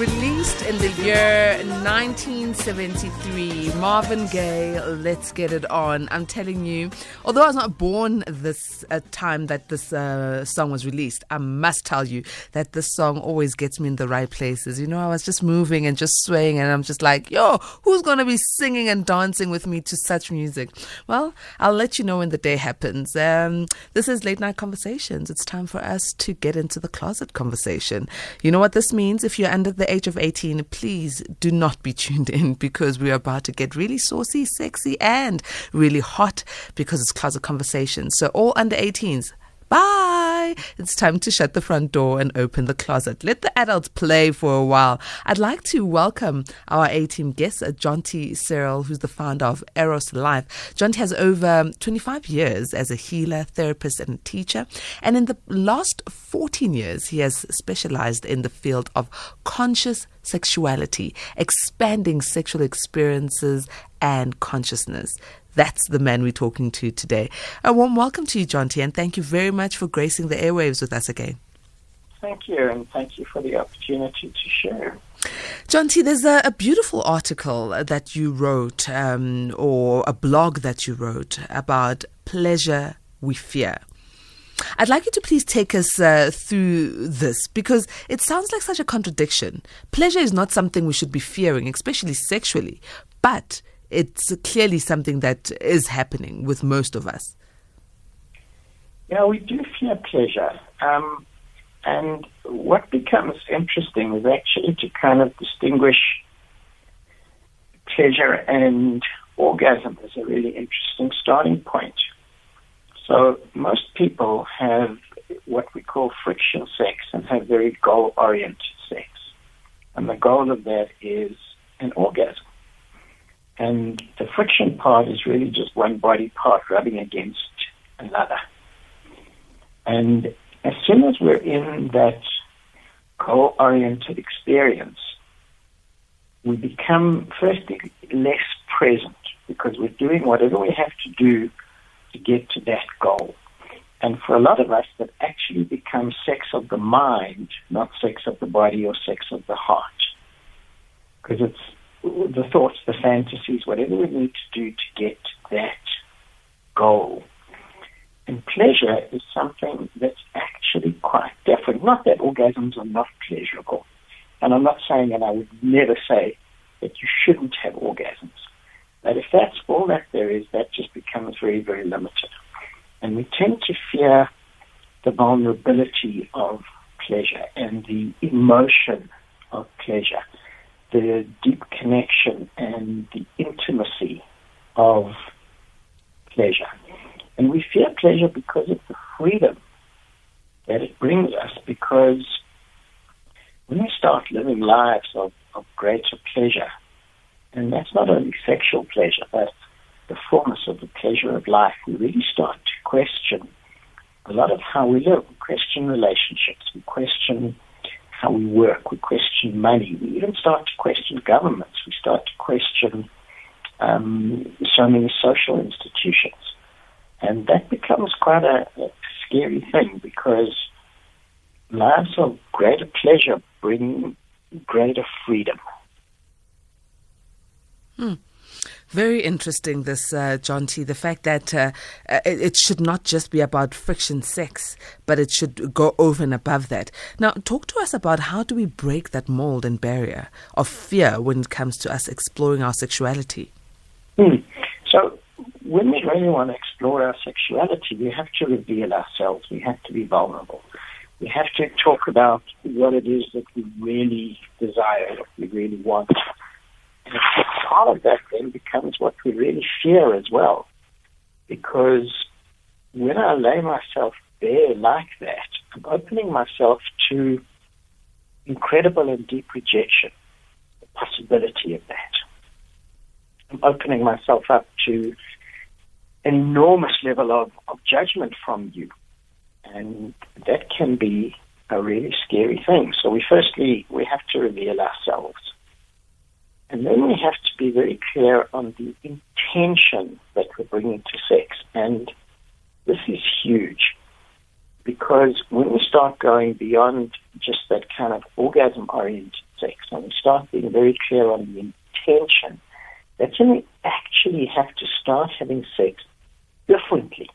Released in the year 1973, Marvin Gaye, Let's Get It On. I'm telling you, although I was not born this uh, time that this uh, song was released, I must tell you that this song always gets me in the right places. You know, I was just moving and just swaying, and I'm just like, yo, who's going to be singing and dancing with me to such music? Well, I'll let you know when the day happens. Um, this is Late Night Conversations. It's time for us to get into the closet conversation. You know what this means? If you're under the age of 18, please do not be tuned in because we are about to get really saucy, sexy, and really hot because it's closet conversations. So, all under 18s, Bye. It's time to shut the front door and open the closet. Let the adults play for a while. I'd like to welcome our A team guest, uh, Jonty Cyril, who's the founder of Eros Life. Jonty has over 25 years as a healer, therapist, and teacher. And in the last 14 years, he has specialized in the field of conscious sexuality, expanding sexual experiences and consciousness. That's the man we're talking to today. A warm welcome to you, Jonty, and thank you very much for gracing the airwaves with us again. Thank you, and thank you for the opportunity to share. Jonty, there's a, a, beautiful article that you wrote, um, or a blog that you wrote about pleasure we fear. I'd like you to please take us uh, through this because it sounds like such a contradiction. Pleasure is not something we should be fearing, especially sexually, but it's clearly something that is happening with most of us. Yeah, we do fear pleasure. Um, and what becomes interesting is actually to kind of distinguish pleasure and orgasm as a really interesting starting point. So most people have what we call friction sex and have very goal oriented sex. And the goal of that is an orgasm. And the friction part is really just one body part rubbing against another. And as soon as we're in that goal oriented experience, we become firstly less present because we're doing whatever we have to do to get to that goal. And for a lot of us, that actually becomes sex of the mind, not sex of the body or sex of the heart. Because it's the thoughts, the fantasies, whatever we need to do to get that goal. And pleasure is something that's actually quite different. Not that orgasms are not pleasurable. And I'm not saying, and I would never say, that you shouldn't have orgasms. But if that's all that there is, that just becomes very, very limited. And we tend to fear the vulnerability of pleasure and the emotion of pleasure the deep connection and the intimacy of pleasure. And we fear pleasure because of the freedom that it brings us, because when we start living lives of, of greater pleasure, and that's not only sexual pleasure, but the fullness of the pleasure of life, we really start to question a lot of how we live. We question relationships. We question how we work. We question money. We even start to question governments. We start to question um, so many social institutions. And that becomes quite a, a scary thing because lives of greater pleasure bring greater freedom. Hmm. Very interesting, this, uh, Jonty. The fact that uh, uh, it, it, should not just be about friction sex, but it should go over and above that. Now, talk to us about how do we break that mold and barrier of fear when it comes to us exploring our sexuality? Hmm. So, when we really want to explore our sexuality, we have to reveal ourselves. We have to be vulnerable. We have to talk about what it is that we really desire, what we really want part of that then becomes what we really fear as well. Because when I lay myself bare like that, I'm opening myself to incredible and deep rejection, the possibility of that. I'm opening myself up to an enormous level of, of judgment from you. And that can be a really scary thing. So we firstly we have to reveal ourselves. And then we have to be very clear on the intention that we're bringing to sex. And this is huge because when we start going beyond just that kind of orgasm oriented sex and we start being very clear on the intention, that's when we actually have to start having sex differently.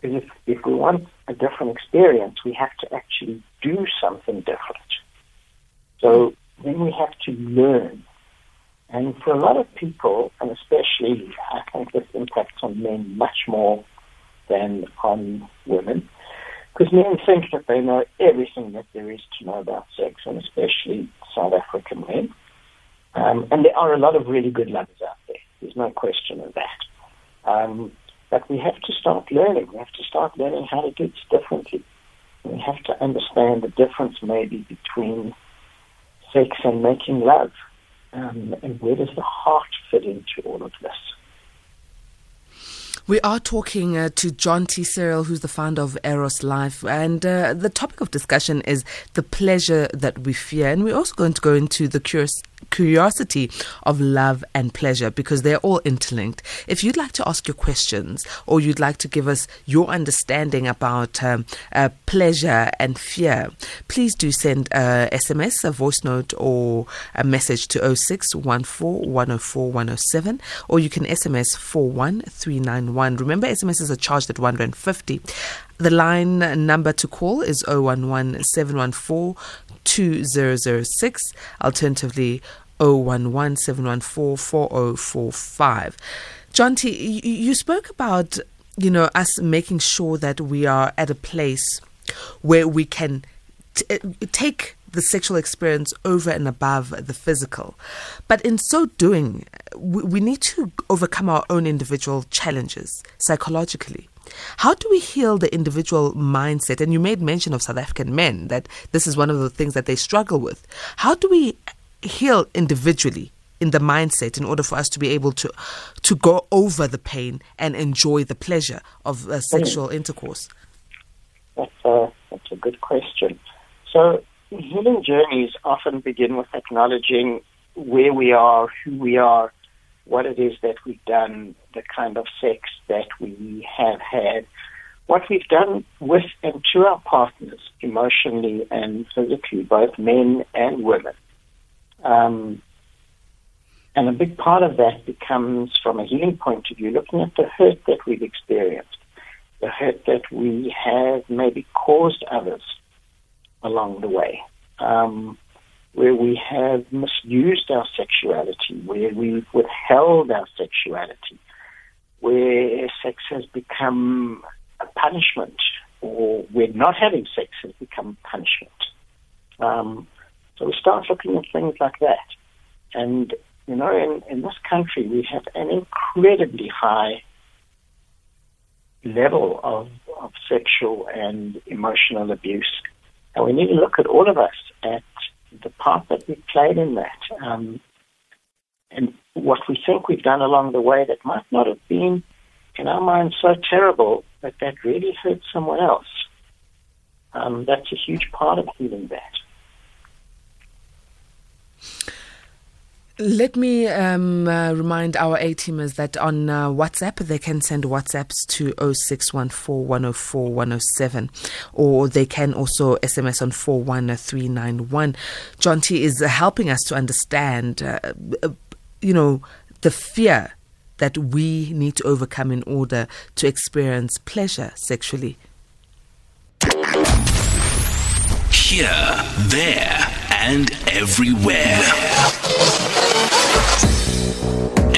Because if, if we want a different experience, we have to actually do something different. So then we have to learn. And for a lot of people, and especially I think this impacts on men much more than on women, because men think that they know everything that there is to know about sex, and especially South African men. Um, and there are a lot of really good lovers out there. There's no question of that. Um, but we have to start learning. We have to start learning how to do this differently. We have to understand the difference maybe between sex and making love. Um, and where does the heart fit into all of this? We are talking uh, to Jonty Cyril, who's the founder of Eros Life, and uh, the topic of discussion is the pleasure that we fear. And we're also going to go into the curious curiosity of love and pleasure because they're all interlinked. If you'd like to ask your questions or you'd like to give us your understanding about um, uh, pleasure and fear, please do send a SMS, a voice note, or a message to 0614 104 107, or you can SMS 41391. Remember, SMS are charged at 150. The line number to call is 011 714 2006. Alternatively, 011 714 4045. Jonty, you spoke about, you know, us making sure that we are at a place where we can t- uh, take the sexual experience over and above the physical. But in so doing, we, we need to overcome our own individual challenges psychologically. How do we heal the individual mindset? And you made mention of South African men that this is one of the things that they struggle with. How do we heal individually in the mindset in order for us to be able to to go over the pain and enjoy the pleasure of uh, sexual intercourse? That's a, that's a good question. So healing journeys often begin with acknowledging where we are, who we are, what it is that we've done, the kind of sex that we have had, what we've done with and to our partners, emotionally and physically, both men and women. Um, and a big part of that becomes, from a healing point of view, looking at the hurt that we've experienced, the hurt that we have maybe caused others along the way. Um, where we have misused our sexuality, where we've withheld our sexuality, where sex has become a punishment, or where not having sex has become punishment. Um, so we start looking at things like that. And, you know, in, in this country, we have an incredibly high level of, of sexual and emotional abuse. And we need to look at all of us at the part that we played in that, um, and what we think we've done along the way that might not have been, in our minds, so terrible, but that really hurt someone else. Um, that's a huge part of healing that. Let me um, uh, remind our A teamers that on uh, WhatsApp they can send WhatsApps to 0614 104 107 or they can also SMS on 41391. Jonty is helping us to understand, uh, uh, you know, the fear that we need to overcome in order to experience pleasure sexually. Here, there, and everywhere.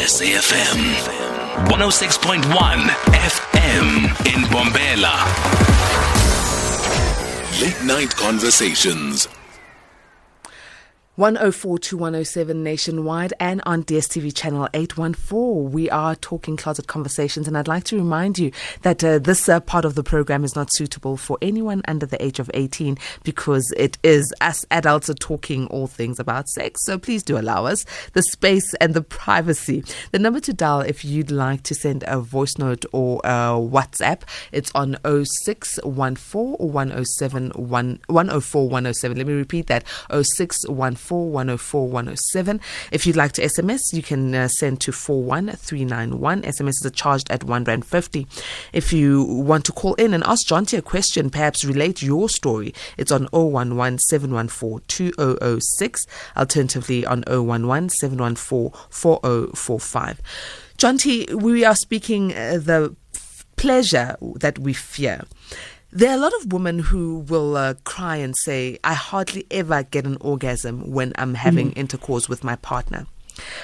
SAFM 106.1 FM in Mbombela. Late night conversations 104 to 107 nationwide and on DSTV channel 814. We are talking closet conversations, and I'd like to remind you that uh, this uh, part of the program is not suitable for anyone under the age of 18 because it is us adults are talking all things about sex. So please do allow us the space and the privacy. The number to dial if you'd like to send a voice note or a WhatsApp, it's on 0614 107 104 107. Let me repeat that 0614 0614 104 107. If you'd like to SMS, you can uh, send to 41391. SMS is charged at 1 Rand 50. If you want to call in and ask Jonty a question, perhaps relate your story, it's on 011 714 2006. Alternatively, on 011 714 4045. Jonty, we are speaking uh, the pleasure that we fear. There are a lot of women who will uh, cry and say, I hardly ever get an orgasm when I'm having mm-hmm. intercourse with my partner.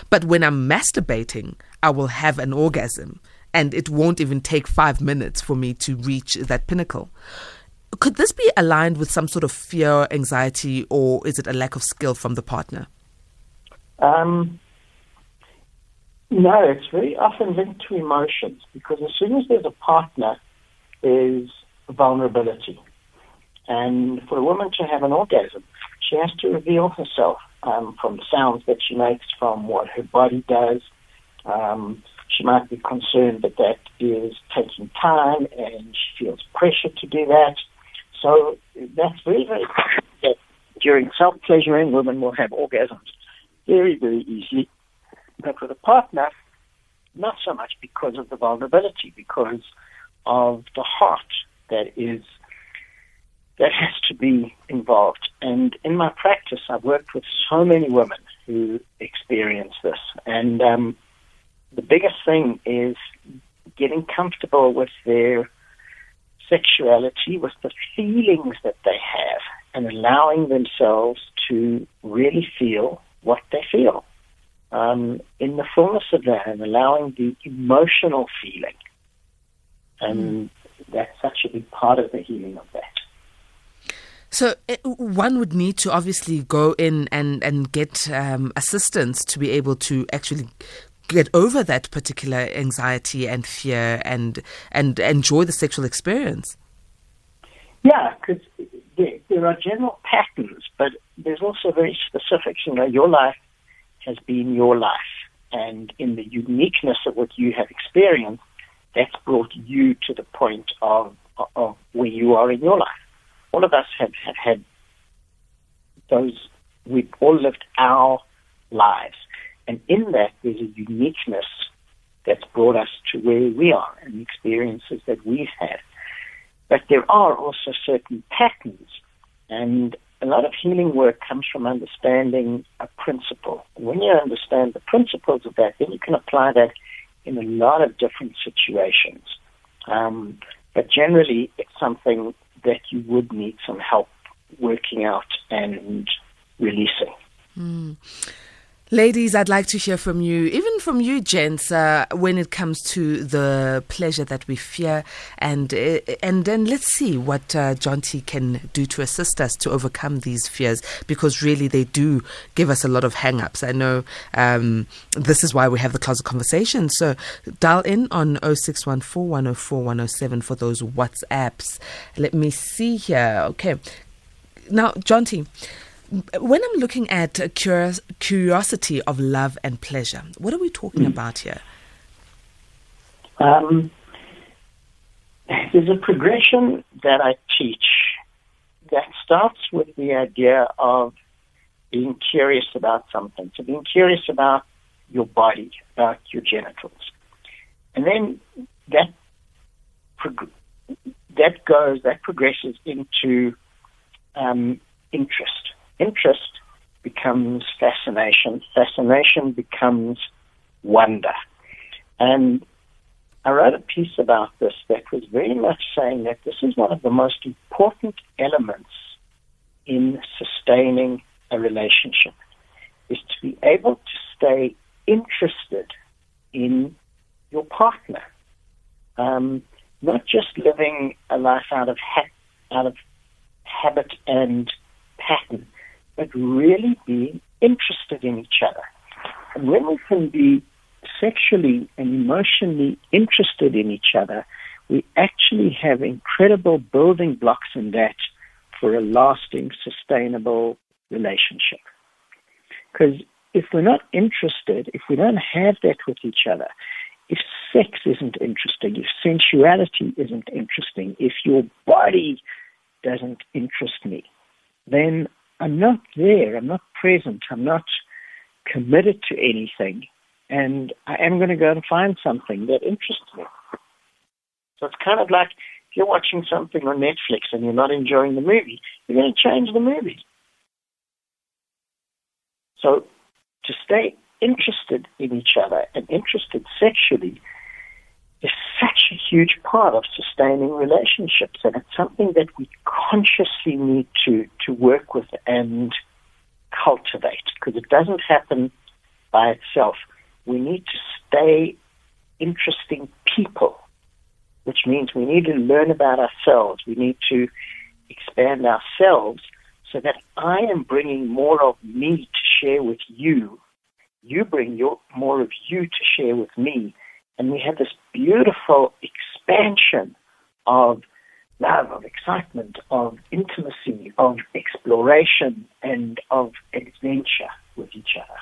But when I'm masturbating, I will have an orgasm, and it won't even take five minutes for me to reach that pinnacle. Could this be aligned with some sort of fear, anxiety, or is it a lack of skill from the partner? Um, no, it's very often linked to emotions because as soon as there's a partner, there's vulnerability. And for a woman to have an orgasm, she has to reveal herself um, from the sounds that she makes, from what her body does. Um, she might be concerned that that is taking time and she feels pressure to do that. So that's very, very that during self-pleasuring, women will have orgasms very, very easily but with a partner, not so much because of the vulnerability, because of the heart that is that has to be involved. And in my practice, I've worked with so many women who experience this. And um, the biggest thing is getting comfortable with their sexuality, with the feelings that they have, and allowing themselves to really feel what they feel um, in the fullness of that and allowing the emotional feeling. And. That's such a big part of the healing of that. So eh, one would need to obviously go in and and get um, assistance to be able to actually get over that particular anxiety and fear and and enjoy the sexual experience. Yeah, because there, there are general patterns, but there's also very specifics. You know, your life has been your life. And in the uniqueness of what you have experienced, that's brought you to the point of, of where you are in your life. All of us have, have had those, we've all lived our lives. And in that, there's a uniqueness that's brought us to where we are and the experiences that we've had. But there are also certain patterns. And a lot of healing work comes from understanding a principle. And when you understand the principles of that, then you can apply that in a lot of different situations. Um, but generally, it's something that you would need some help working out and releasing. Mm. Ladies, I'd like to hear from you, even from you, gents, uh, when it comes to the pleasure that we fear, and uh, and then let's see what uh, Jonty can do to assist us to overcome these fears, because really they do give us a lot of hang-ups. I know um, this is why we have the closet conversation. So dial in on 0614 104 107 for those WhatsApps. Let me see here. Okay, now Jonty when I'm looking at curios- curiosity of love and pleasure, what are we talking mm. about here? Um, there's a progression that I teach that starts with the idea of being curious about something. So being curious about your body, about your genitals. And then that prog- that goes, that progresses into um, interest interest becomes fascination, fascination becomes wonder. And I wrote a piece about this that was very much saying that this is one of the most important elements in sustaining a relationship is to be able to stay interested in your partner, um, not just living a life out of ha- out of habit and pattern, but really being interested in each other. And when we can be sexually and emotionally interested in each other, we actually have incredible building blocks in that for a lasting, sustainable relationship. Because if we're not interested, if we don't have that with each other, if sex isn't interesting, if sensuality isn't interesting, if your body doesn't interest me, then I'm not there. I'm not present. I'm not committed to anything. And I am going to go and find something that interests me. So it's kind of like if you're watching something on Netflix and you're not enjoying the movie, you're going to change the movie. So to stay interested in each other and interested sexually is such a huge part of sustaining relationships, and it's something that we consciously need to, to work with and cultivate because it doesn't happen by itself. We need to stay interesting people, which means we need to learn about ourselves. We need to expand ourselves so that I am bringing more of me to share with you. You bring your, more of you to share with me. And we have this beautiful expansion of love, of excitement, of intimacy, of exploration, and of adventure with each other.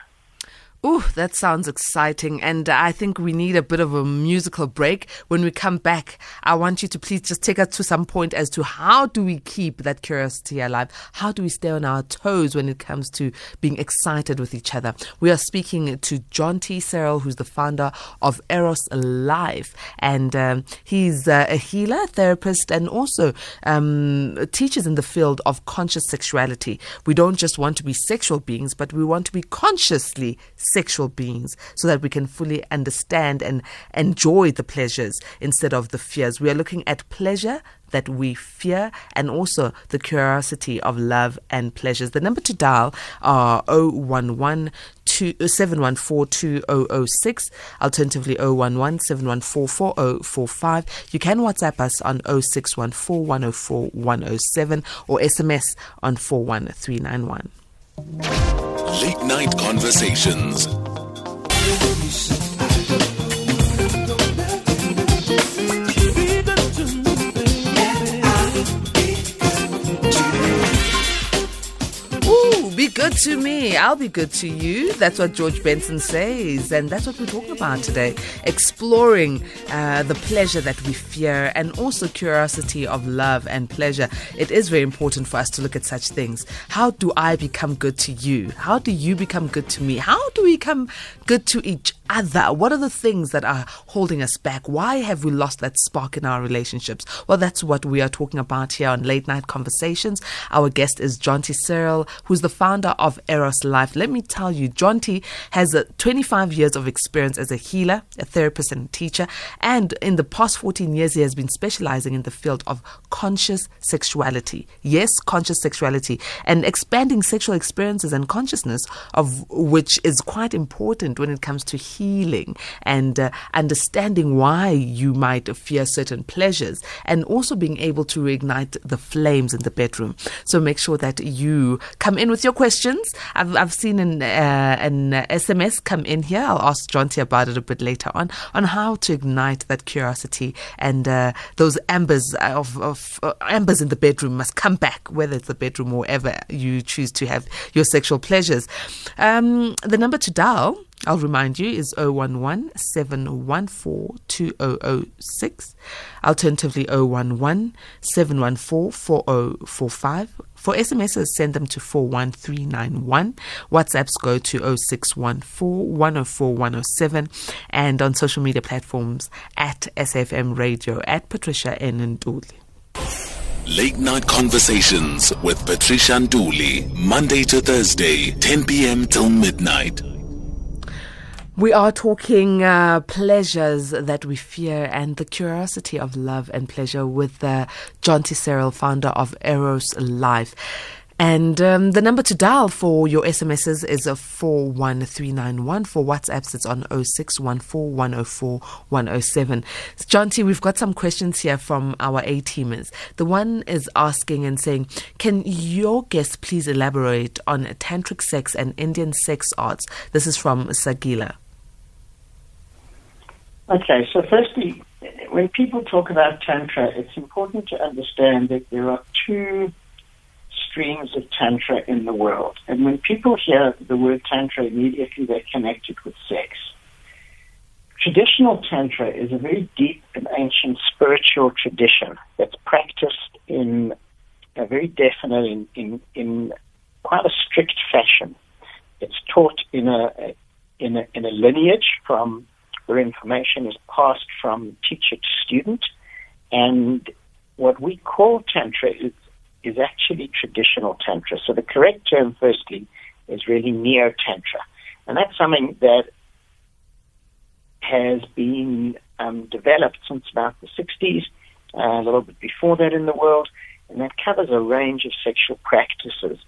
Ooh, that sounds exciting. And I think we need a bit of a musical break. When we come back, I want you to please just take us to some point as to how do we keep that curiosity alive? How do we stay on our toes when it comes to being excited with each other? We are speaking to Jonty Searle, who's the founder of Eros Life. And um, he's uh, a healer, therapist, and also um, teaches in the field of conscious sexuality. We don't just want to be sexual beings, but we want to be consciously sexual beings so that we can fully understand and enjoy the pleasures instead of the fears. We are looking at pleasure that we fear and also the curiosity of love and pleasures. The number to dial are 011 714 2006, alternatively 011 714 4045. You can WhatsApp us on 0614 104 107 or SMS on 41391. Late Night Conversations. To me. I'll be good to you. That's what George Benson says. And that's what we're talking about today. Exploring uh, the pleasure that we fear and also curiosity of love and pleasure. It is very important for us to look at such things. How do I become good to you? How do you become good to me? How do we become good to each other? What are the things that are holding us back? Why have we lost that spark in our relationships? Well, that's what we are talking about here on Late Night Conversations. Our guest is Jonty Cyril, who's the founder of Eros Life. Let me tell you, Jonty has 25 years of experience as a healer, a therapist, and a teacher. And in the past 14 years, he has been specializing in the field of conscious sexuality. Yes, conscious sexuality and expanding sexual experiences and consciousness, of which is quite important when it comes to healing and uh, understanding why you might fear certain pleasures and also being able to reignite the flames in the bedroom. So make sure that you come in with your questions. I've, I've seen an, uh, an SMS come in here. I'll ask Jonty about it a bit later on, on how to ignite that curiosity and uh, those embers of, of uh, embers in the bedroom must come back, whether it's the bedroom or wherever you choose to have your sexual pleasures. Um, the number to dial I'll remind you is 011 714 2006. Alternatively 011 714 4045. For SMSs, send them to 41391. WhatsApps go to 0614 104 107. And on social media platforms at SFM Radio at Patricia N. Nduli. Late Night Conversations with Patricia Nduli, Monday to Thursday, 10 p.m. till midnight. We are talking uh, pleasures that we fear and the curiosity of love and pleasure with uh, Jonty Searle, founder of Eros Life. And um, the number to dial for your SMSs is a 41391. For WhatsApps, it's on 0614104107. Jonty, we've got some questions here from our A teamers. The one is asking and saying, Can your guest please elaborate on tantric sex and Indian sex arts? This is from Sagila. Okay, so firstly, when people talk about Tantra, it's important to understand that there are two streams of Tantra in the world. And when people hear the word Tantra, immediately they're connected with sex. Traditional Tantra is a very deep and ancient spiritual tradition that's practiced in a very definite, in, in, in quite a strict fashion. It's taught in a in a, in a lineage from where information is passed from teacher to student, and what we call tantra is is actually traditional tantra. So the correct term, firstly, is really neo tantra, and that's something that has been um, developed since about the 60s, uh, a little bit before that in the world, and that covers a range of sexual practices.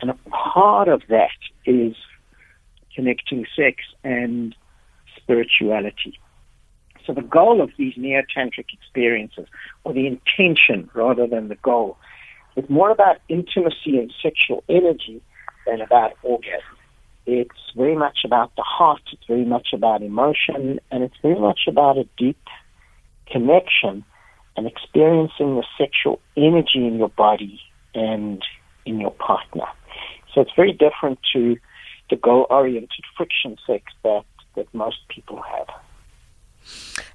And a part of that is connecting sex and spirituality. So the goal of these neo-tantric experiences, or the intention rather than the goal, is more about intimacy and sexual energy than about orgasm. It's very much about the heart, it's very much about emotion, and it's very much about a deep connection and experiencing the sexual energy in your body and in your partner. So it's very different to the goal oriented friction sex that, that most people have.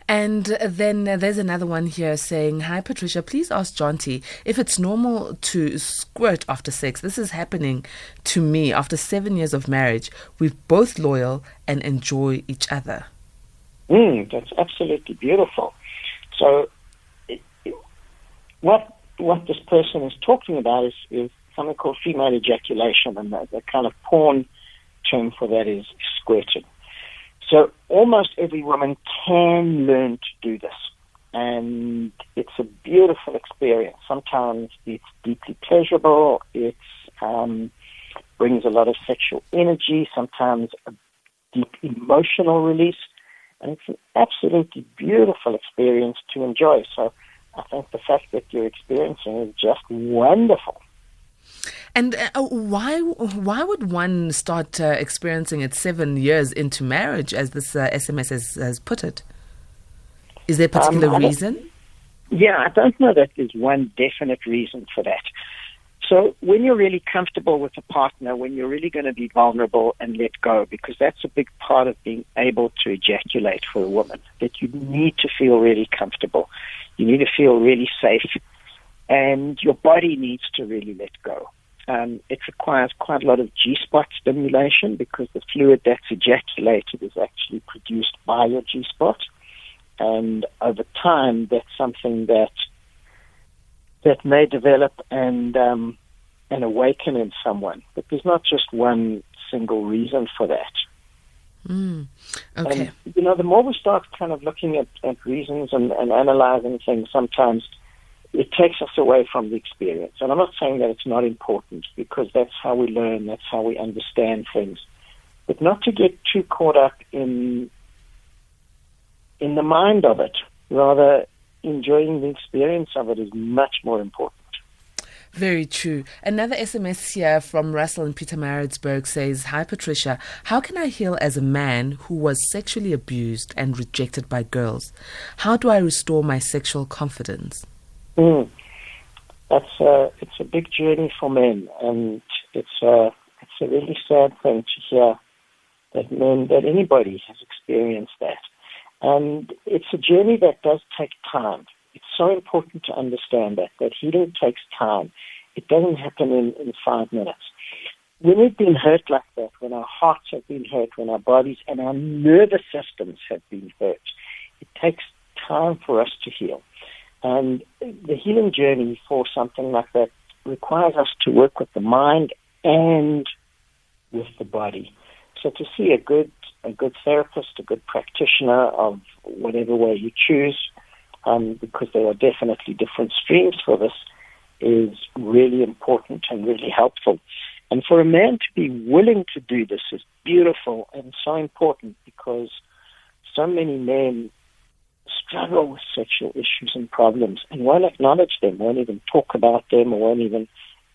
And then there's another one here saying, Hi, Patricia, please ask Jonty if it's normal to squirt after sex. This is happening to me after seven years of marriage. We're both loyal and enjoy each other. Mm, that's absolutely beautiful. So, it, it, what what this person is talking about is, is something called female ejaculation, and the, the kind of porn term for that is squirting. So almost every woman can learn to do this. And it's a beautiful experience. Sometimes it's deeply pleasurable. It um, brings a lot of sexual energy, sometimes a deep emotional release. And it's an absolutely beautiful experience to enjoy. So I think the fact that you're experiencing is just wonderful. And uh, why why would one start uh, experiencing it seven years into marriage, as this uh, SMS has, has, put it? Is there a particular um, reason? Yeah, I don't know that there's one definite reason for that. So when you're really comfortable with a partner, when you're really going to be vulnerable and let go, because that's a big part of being able to ejaculate for a woman, that you need to feel really comfortable. You need to feel really safe and your body needs to really let go. Um, it requires quite a lot of G spot stimulation because the fluid that's ejaculated is actually produced by your G spot. And over time, that's something that that may develop and um, and awaken in someone. But there's not just one single reason for that. Mm, okay. And, you know, the more we start kind of looking at, at reasons and, and analyzing things, sometimes it takes us away from the experience. And I'm not saying that it's not important because that's how we learn, that's how we understand things. But not to get too caught up in in the mind of it. Rather enjoying the experience of it is much more important. Very true. Another SMS here from Russell in Pietermaritzburg says, Hi Patricia, how can I heal as a man who was sexually abused and rejected by girls? How do I restore my sexual confidence? Mm. That's a, it's a big journey for men, and it's a, it's a really sad thing to hear that men, that anybody has experienced that. And it's a journey that does take time. It's so important to understand that, that healing takes time. It doesn't happen in, in five minutes. When we've been hurt like that, when our hearts have been hurt, when our bodies and our nervous systems have been hurt, it takes time for us to heal. And the healing journey for something like that requires us to work with the mind and with the body. So to see a good a good therapist, a good practitioner of whatever way you choose, um, because there are definitely different streams for this, is really important and really helpful. And for a man to be willing to do this is beautiful and so important because so many men struggle with sexual issues and problems and won't acknowledge them, won't even talk about them, or won't even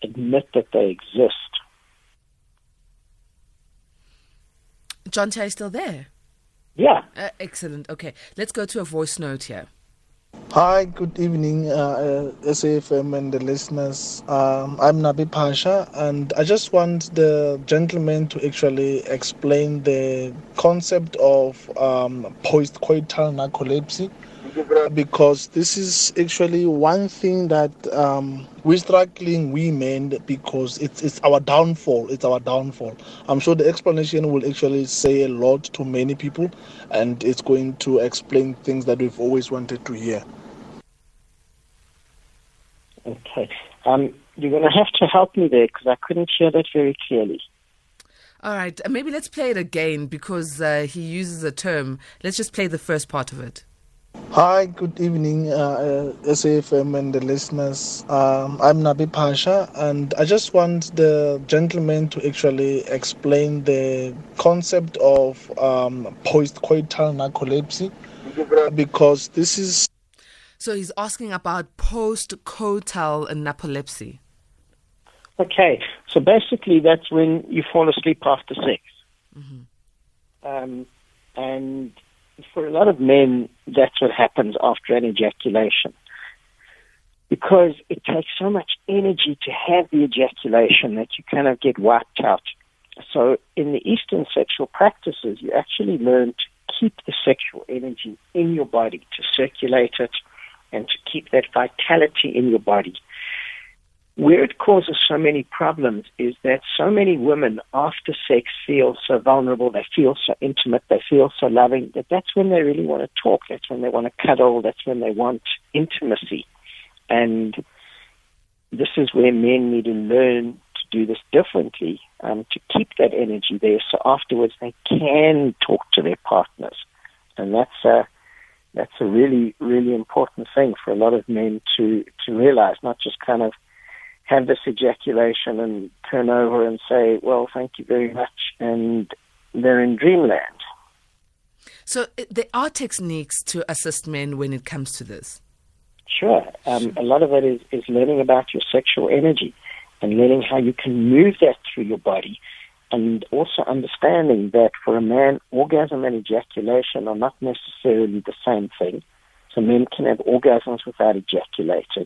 admit that they exist. John, are you still there? Yeah. Uh, excellent. Okay, let's go to a voice note here. Hi, good evening, uh, uh, SAFM and the listeners. Um, I'm Nabi Pasha, and I just want the gentleman to actually explain the concept of um, postcoital narcolepsy because this is actually one thing that um, we're struggling women because it's it's our downfall. It's our downfall. I'm sure the explanation will actually say a lot to many people, and it's going to explain things that we've always wanted to hear. Okay. Um, you're going to have to help me there because I couldn't hear that very clearly. All right, uh, maybe let's play it again because uh, he uses a term. Let's just play the first part of it. Hi, good evening, uh, uh SAFM and the listeners. Um, I'm Nabi Pasha, and I just want the gentleman to actually explain the concept of um, post-coital narcolepsy because this is. So he's asking about post-coital narcolepsy. Okay, so basically that's when you fall asleep after sex. Mm-hmm. Um, and for a lot of men, that's what happens after an ejaculation. Because it takes so much energy to have the ejaculation that you kind of get wiped out. So in the Eastern sexual practices, you actually learn to keep the sexual energy in your body, to circulate it, and to keep that vitality in your body. Where it causes so many problems is that so many women after sex feel so vulnerable, they feel so intimate, they feel so loving that that's when they really want to talk, that's when they want to cuddle, that's when they want intimacy. And this is where men need to learn to do this differently, um, to keep that energy there so afterwards they can talk to their partners. And that's a, that's a really, really important thing for a lot of men to, to realize, not just kind of have this ejaculation and turn over and say, well, thank you very much, and they're in dreamland. So there are techniques to assist men when it comes to this. Sure. Um, a lot of it is, is learning about your sexual energy and learning how you can move that through your body and also understanding that for a man, orgasm and ejaculation are not necessarily the same thing. So men can have orgasms without ejaculating.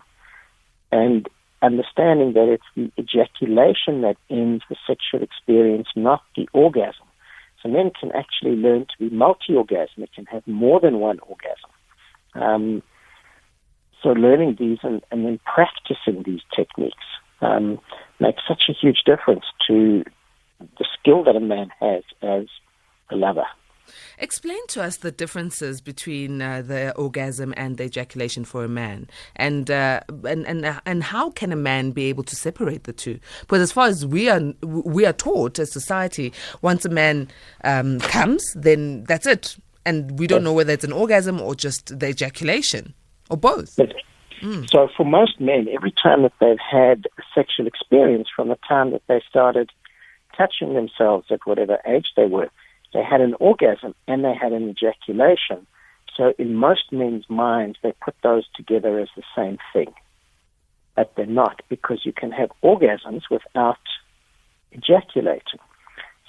And understanding that it's the ejaculation that ends the sexual experience, not the orgasm. So men can actually learn to be multi-orgasmic and have more than one orgasm. Um, so learning these and, and, then practicing these techniques um, makes such a huge difference to the skill that a man has as a lover. Explain to us the differences between uh, the orgasm and the ejaculation for a man, and uh, and and uh, and how can a man be able to separate the two? Because as far as we are we are taught as society, once a man um, comes, then that's it, and we don't know whether it's an orgasm or just the ejaculation or both. Mm. So for most men, every time that they've had a sexual experience from the time that they started touching themselves at whatever age they were they had an orgasm and they had an ejaculation. So in most men's minds, they put those together as the same thing. But they're not because you can have orgasms without ejaculating.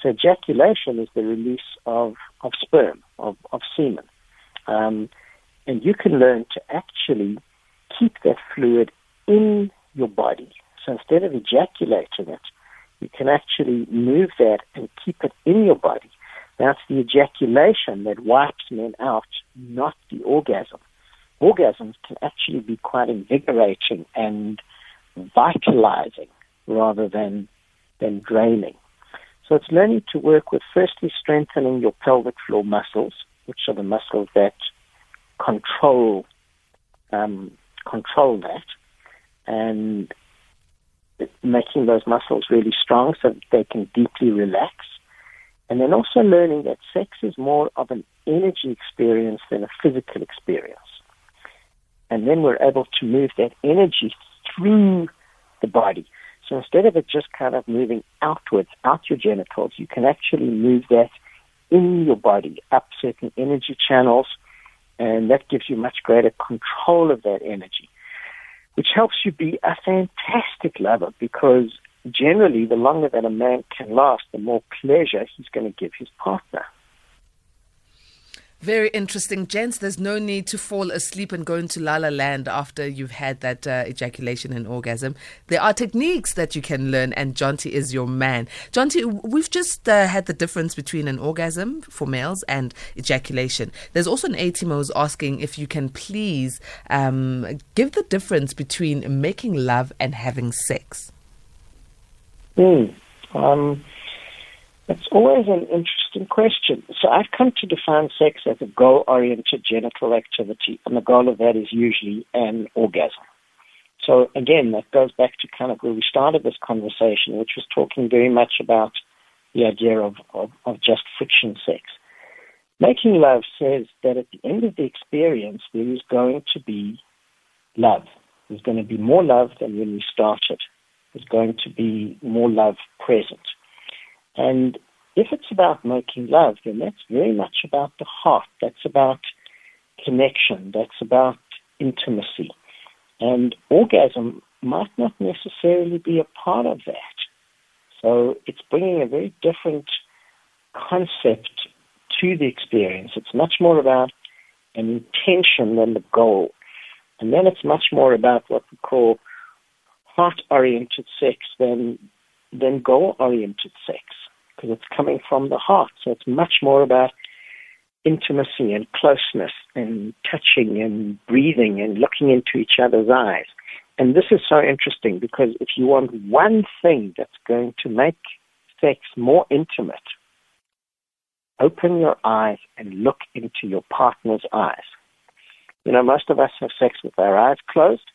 So ejaculation is the release of, of sperm, of, of semen. Um, and you can learn to actually keep that fluid in your body. So instead of ejaculating it, you can actually move that and keep it in your body. That's the ejaculation that wipes men out, not the orgasm. Orgasms can actually be quite invigorating and vitalizing rather than, than draining. So it's learning to work with firstly strengthening your pelvic floor muscles, which are the muscles that control um, control that, and making those muscles really strong so that they can deeply relax. And then also learning that sex is more of an energy experience than a physical experience. And then we're able to move that energy through the body. So instead of it just kind of moving outwards, out your genitals, you can actually move that in your body, up certain energy channels, and that gives you much greater control of that energy, which helps you be a fantastic lover because generally, the longer that a man can last, the more pleasure he's going to give his partner. Very interesting, gents. There's no need to fall asleep and go into la la land after you've had that uh, ejaculation and orgasm. There are techniques that you can learn, and Jonty is your man. Jonty, we've just uh, had the difference between an orgasm for males and ejaculation. There's also an A who's asking if you can please um, give the difference between making love and having sex. Mm, um, it's always an interesting question. So I've come to define sex as a goal-oriented genital activity, and the goal of that is usually an orgasm. So again, that goes back to kind of where we started this conversation, which was talking very much about the idea of, of, of just friction sex. Making love says that at the end of the experience, there is going to be love. There's going to be more love than when we started. There's going to be more love present. And if it's about making love, then that's very much about the heart. That's about connection. That's about intimacy. And orgasm might not necessarily be a part of that. So it's bringing a very different concept to the experience. It's much more about an intention than the goal. And then it's much more about what we call heart oriented sex than, than goal oriented sex because it's coming from the heart. So it's much more about intimacy and closeness and touching and breathing and looking into each other's eyes. And this is so interesting because if you want one thing that's going to make sex more intimate, open your eyes and look into your partner's eyes. You know, most of us have sex with our eyes closed.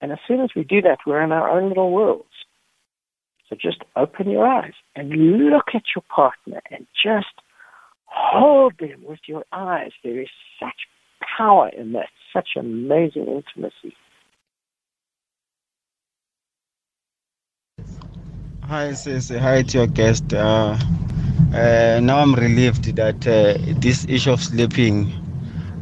And as soon as we do that, we're in our own little worlds. So just open your eyes and look at your partner and just hold them with your eyes. There is such power in that, such amazing intimacy. Hi, sis. Hi to your guest. Uh, uh, now I'm relieved that uh, this issue of sleeping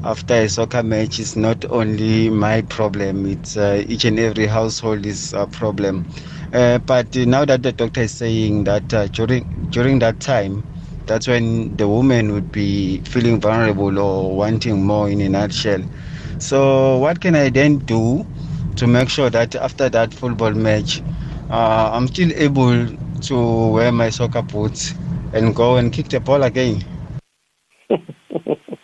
after a soccer match is not only my problem, it's uh, each and every household is a problem. Uh, but now that the doctor is saying that uh, during during that time, that's when the woman would be feeling vulnerable or wanting more in a nutshell. So what can I then do to make sure that after that football match, uh, I'm still able to wear my soccer boots and go and kick the ball again?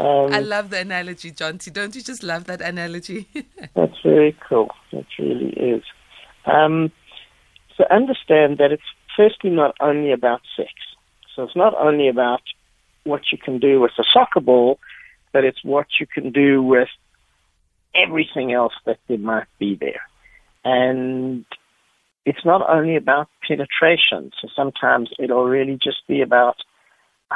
Um, I love the analogy, Jonty. Don't you just love that analogy? that's very cool. It really is. Um, so understand that it's firstly not only about sex. So it's not only about what you can do with a soccer ball, but it's what you can do with everything else that there might be there. And it's not only about penetration. So sometimes it'll really just be about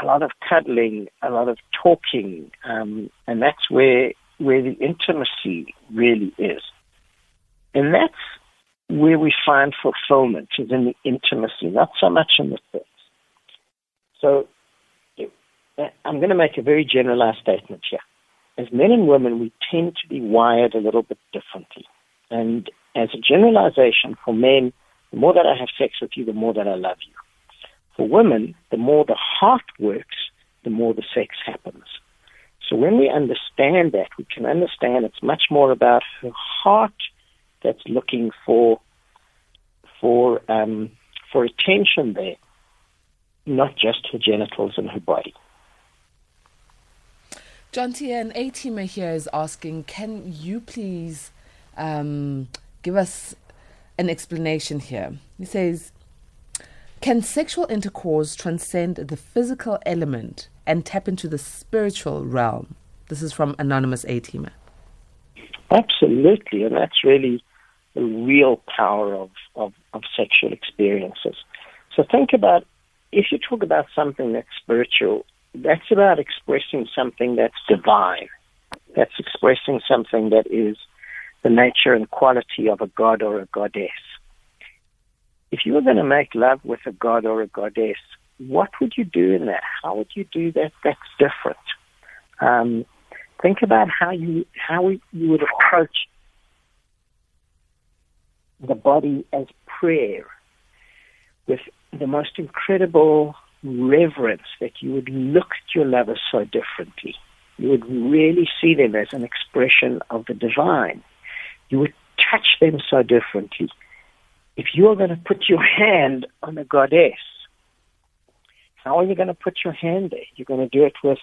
a lot of cuddling, a lot of talking, um, and that's where where the intimacy really is, and that's where we find fulfillment is in the intimacy, not so much in the sex. So, I'm going to make a very generalized statement here. As men and women, we tend to be wired a little bit differently, and as a generalization for men, the more that I have sex with you, the more that I love you. For women, the more the heart works, the more the sex happens. So when we understand that, we can understand it's much more about her heart that's looking for for um, for attention there, not just her genitals and her body. Jonty, an A-teamer here is asking, can you please um, give us an explanation here? He says, can sexual intercourse transcend the physical element and tap into the spiritual realm? This is from Anonymous A Teamer. Absolutely, and that's really the real power of, of, of sexual experiences. So think about if you talk about something that's spiritual, that's about expressing something that's divine. That's expressing something that is the nature and quality of a god or a goddess if you were going to make love with a god or a goddess, what would you do in that? How would you do that? That's different. Um, think about how you how you would approach the body as prayer with the most incredible reverence, that you would look at your lover so differently. You would really see them as an expression of the divine. You would touch them so differently. If you are going to put your hand on a goddess, how are you going to put your hand there? You're going to do it with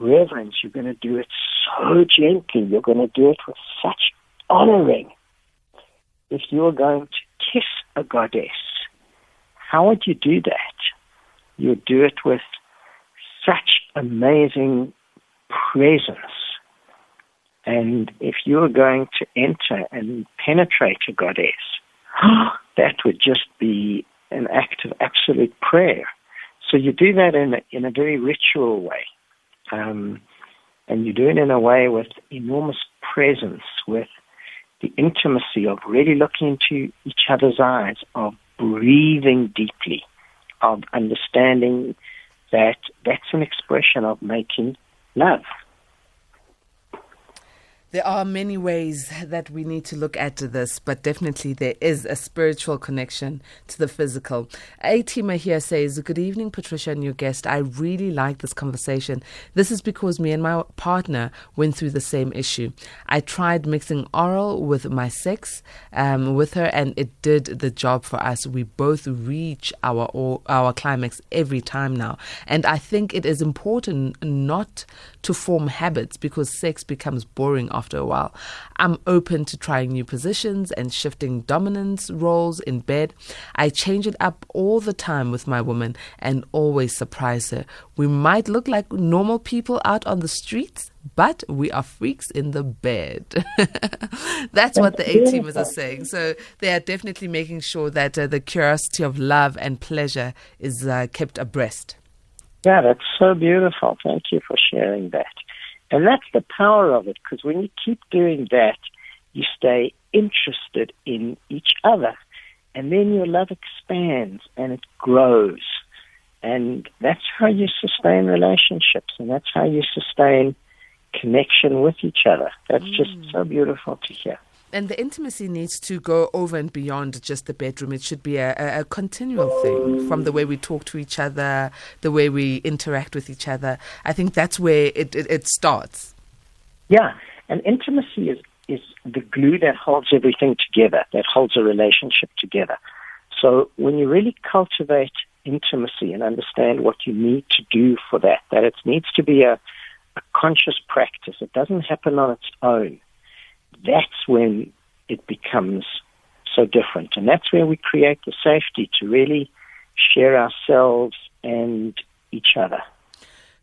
reverence. You're going to do it so gently. You're going to do it with such honoring. If you're going to kiss a goddess, how would you do that? You would do it with such amazing presence. And if you're going to enter and penetrate a goddess, that would just be an act of absolute prayer. So you do that in a, in a very ritual way. Um, and you do it in a way with enormous presence, with the intimacy of really looking into each other's eyes, of breathing deeply, of understanding that that's an expression of making love. There are many ways that we need to look at this, but definitely there is a spiritual connection to the physical. Atima here says, Good evening, Patricia and your guest. I really like this conversation. This is because me and my partner went through the same issue. I tried mixing oral with my sex um, with her, and it did the job for us. We both reach our, our climax every time now. And I think it is important not to form habits because sex becomes boring after a while. I'm open to trying new positions and shifting dominance roles in bed. I change it up all the time with my woman and always surprise her. We might look like normal people out on the streets, but we are freaks in the bed. That's what the A teamers are saying. So they are definitely making sure that uh, the curiosity of love and pleasure is uh, kept abreast. Yeah, that's so beautiful. Thank you for sharing that. And that's the power of it, because when you keep doing that, you stay interested in each other. And then your love expands and it grows. And that's how you sustain relationships and that's how you sustain connection with each other. That's mm. just so beautiful to hear and the intimacy needs to go over and beyond just the bedroom. It should be a, a, a, continual thing from the way we talk to each other, the way we interact with each other. I think that's where it, it, it starts. Yeah, and intimacy is, is the glue that holds everything together, that holds a relationship together. So when you really cultivate intimacy and understand what you need to do for that, that it needs to be a, a conscious practice. It doesn't happen on its own that's when it becomes so different. And that's where we create the safety to really share ourselves and each other.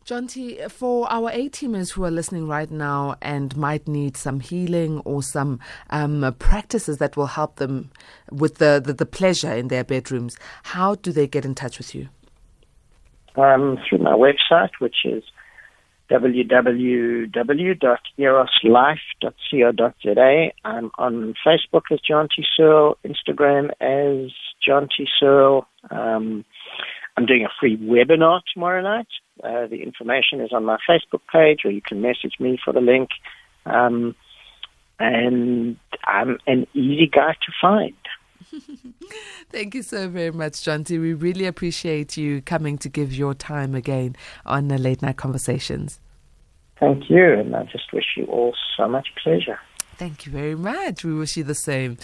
Jonty, for our A teamers who are listening right now and might need some healing or some um, practices that will help them with the, the, the, pleasure in their bedrooms, how do they get in touch with you? Um, through my website, which is www.eroslife.co.za. I'm on Facebook as Jonty Searle, Instagram as Jonty Searle. Um, I'm doing a free webinar tomorrow night. Uh, the information is on my Facebook page, or you can message me for the link. Um, and I'm an easy guy to find. Thank you so very much, Jonty. We really appreciate you coming to give your time again on the Late Night Conversations. Thank you, and I just wish you all so much pleasure. Thank you very much. We wish you the same.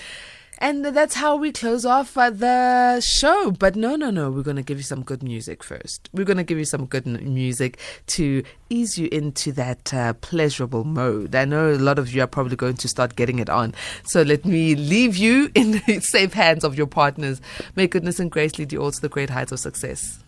And that's how we close off uh, the show. But no, no, no. We're going to give you some good music first. We're going to give you some good music to ease you into that uh, pleasurable mode. I know a lot of you are probably going to start getting it on. So let me leave you in the safe hands of your partners. May goodness and grace lead you all to the great heights of success.